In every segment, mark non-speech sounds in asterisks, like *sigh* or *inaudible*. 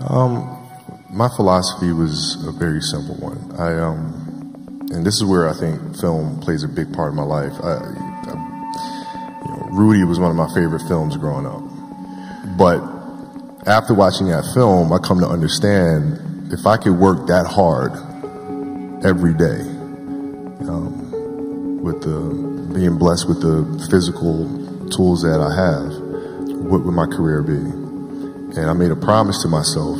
Um, my philosophy was a very simple one. I um, and this is where I think film plays a big part of my life. I, I, you know, Rudy was one of my favorite films growing up, but after watching that film, I come to understand if I could work that hard every day, um, with the being blessed with the physical tools that I have, what would my career be? And I made a promise to myself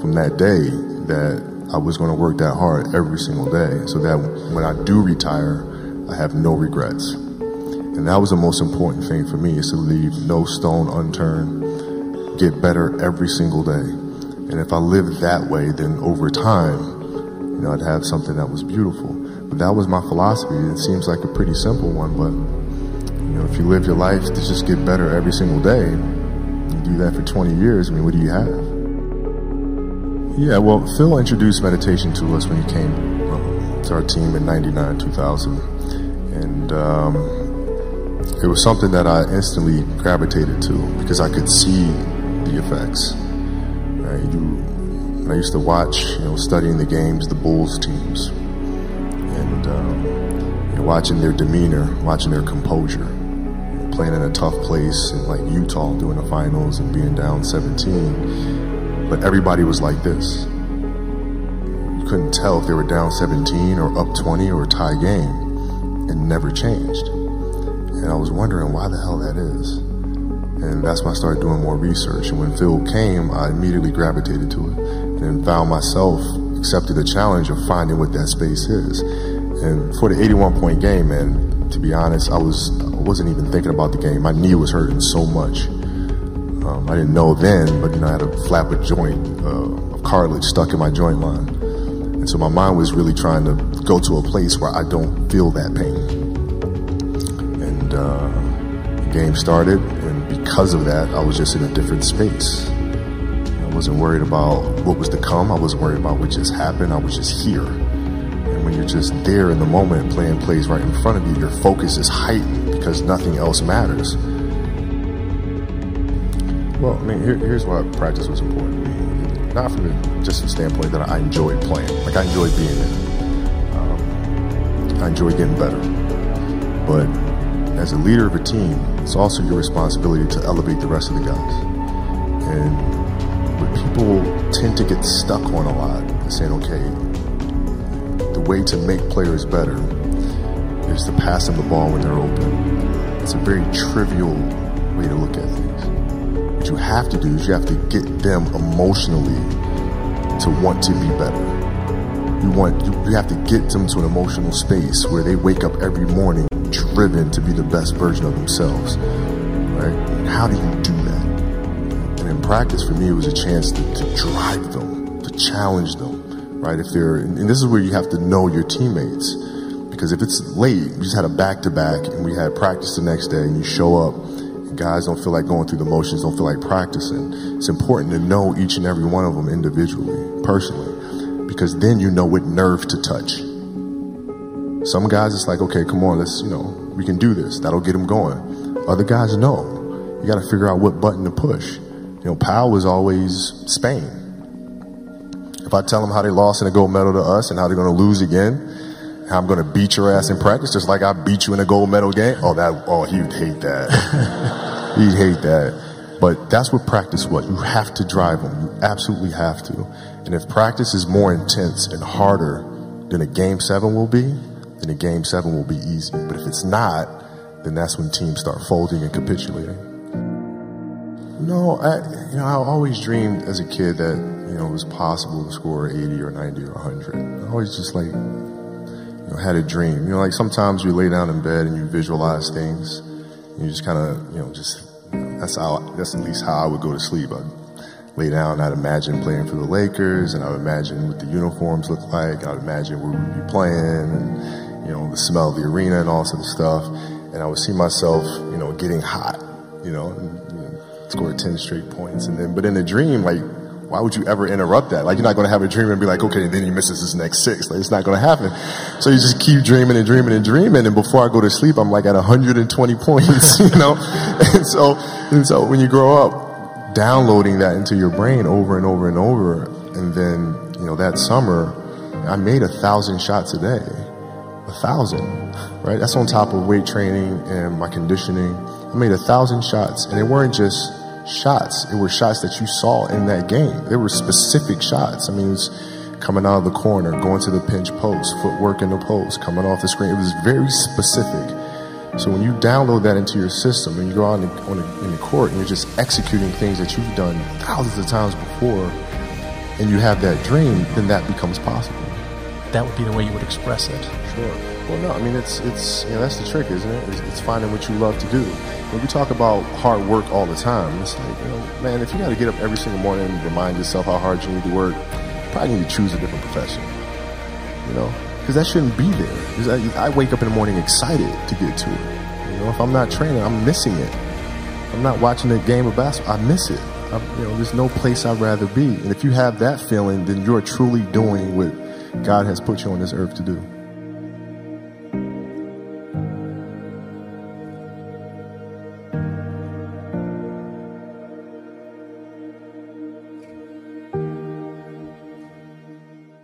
from that day that I was going to work that hard every single day so that when I do retire, I have no regrets. And that was the most important thing for me is to leave no stone unturned, get better every single day. And if I lived that way, then over time, you know, I'd have something that was beautiful. But that was my philosophy. It seems like a pretty simple one, but you know, if you live your life to just get better every single day, you do that for 20 years, I mean, what do you have? Yeah, well, Phil introduced meditation to us when he came um, to our team in 99, 2000. And um, it was something that I instantly gravitated to because I could see the effects. Right? You, I used to watch, you know, studying the games, the Bulls teams, and um, you know, watching their demeanor, watching their composure, playing in a tough place in like Utah, doing the finals and being down 17 but everybody was like this. You couldn't tell if they were down 17 or up 20 or a tie game. It never changed. And I was wondering why the hell that is. And that's when I started doing more research. And when Phil came, I immediately gravitated to it and found myself accepting the challenge of finding what that space is. And for the 81 point game, man, to be honest, I was I wasn't even thinking about the game. My knee was hurting so much. Um, I didn't know then, but you know, I had a flapper joint uh, of cartilage stuck in my joint line. And so my mind was really trying to go to a place where I don't feel that pain. And uh, the game started, and because of that, I was just in a different space. I wasn't worried about what was to come. I wasn't worried about what just happened. I was just here. When you're just there in the moment, playing plays right in front of you, your focus is heightened because nothing else matters. Well, I mean, here, here's why practice was important to me. Not from the, just the standpoint that I enjoyed playing. Like, I enjoyed being there. Um, I enjoyed getting better. But as a leader of a team, it's also your responsibility to elevate the rest of the guys. And what people tend to get stuck on a lot is saying, okay, way to make players better is to pass them the ball when they're open. It's a very trivial way to look at things What you have to do is you have to get them emotionally to want to be better. You want you, you have to get them to an emotional space where they wake up every morning driven to be the best version of themselves. Right? And how do you do that? And in practice, for me, it was a chance to, to drive them, to challenge them. Right? If they're and this is where you have to know your teammates because if it's late, we just had a back to back and we had practice the next day, and you show up guys don't feel like going through the motions, don't feel like practicing. It's important to know each and every one of them individually, personally, because then you know what nerve to touch. Some guys, it's like, okay, come on, let's, you know, we can do this. That'll get them going. Other guys, no. You got to figure out what button to push. You know, Pau was always Spain. If I tell them how they lost in a gold medal to us and how they're going to lose again, how I'm going to beat your ass in practice, just like I beat you in a gold medal game. Oh, that, oh, he'd hate that. *laughs* He'd hate that. But that's what practice was. You have to drive them. You absolutely have to. And if practice is more intense and harder than a game seven will be, then a game seven will be easy. But if it's not, then that's when teams start folding and capitulating. No, I, you know, I always dreamed as a kid that, know, it was possible to score 80 or 90 or 100. I always just like, you know, had a dream. You know, like sometimes you lay down in bed and you visualize things. And you just kind of, you know, just that's how. That's at least how I would go to sleep. I'd lay down. I'd imagine playing for the Lakers, and I would imagine what the uniforms look like. I'd imagine where we'd be playing, and you know the smell of the arena and all sort of stuff. And I would see myself, you know, getting hot, you know, and, you know score ten straight points, and then. But in a dream, like why would you ever interrupt that? Like you're not going to have a dream and be like, okay, and then he misses his next six. Like it's not going to happen. So you just keep dreaming and dreaming and dreaming. And before I go to sleep, I'm like at 120 *laughs* points, you know? And so, and so when you grow up, downloading that into your brain over and over and over. And then, you know, that summer, I made a thousand shots a day. A thousand, right? That's on top of weight training and my conditioning. I made a thousand shots, and they weren't just shots. It were shots that you saw in that game. They were specific shots. I mean, it was coming out of the corner, going to the pinch post, footwork in the post, coming off the screen. It was very specific. So when you download that into your system and you go out in the, the, in the court and you're just executing things that you've done thousands of times before, and you have that dream, then that becomes possible. That would be the way you would express it. Sure. Well, no, I mean it's it's you know that's the trick, isn't it? It's, it's finding what you love to do. When we talk about hard work all the time, it's like you know, man, if you got to get up every single morning and remind yourself how hard you need to work, you probably need to choose a different profession. You know, because that shouldn't be there. I, I wake up in the morning excited to get to it. You know, if I'm not training, I'm missing it. I'm not watching a game of basketball. I miss it. I, you know, there's no place I'd rather be. And if you have that feeling, then you're truly doing what God has put you on this earth to do.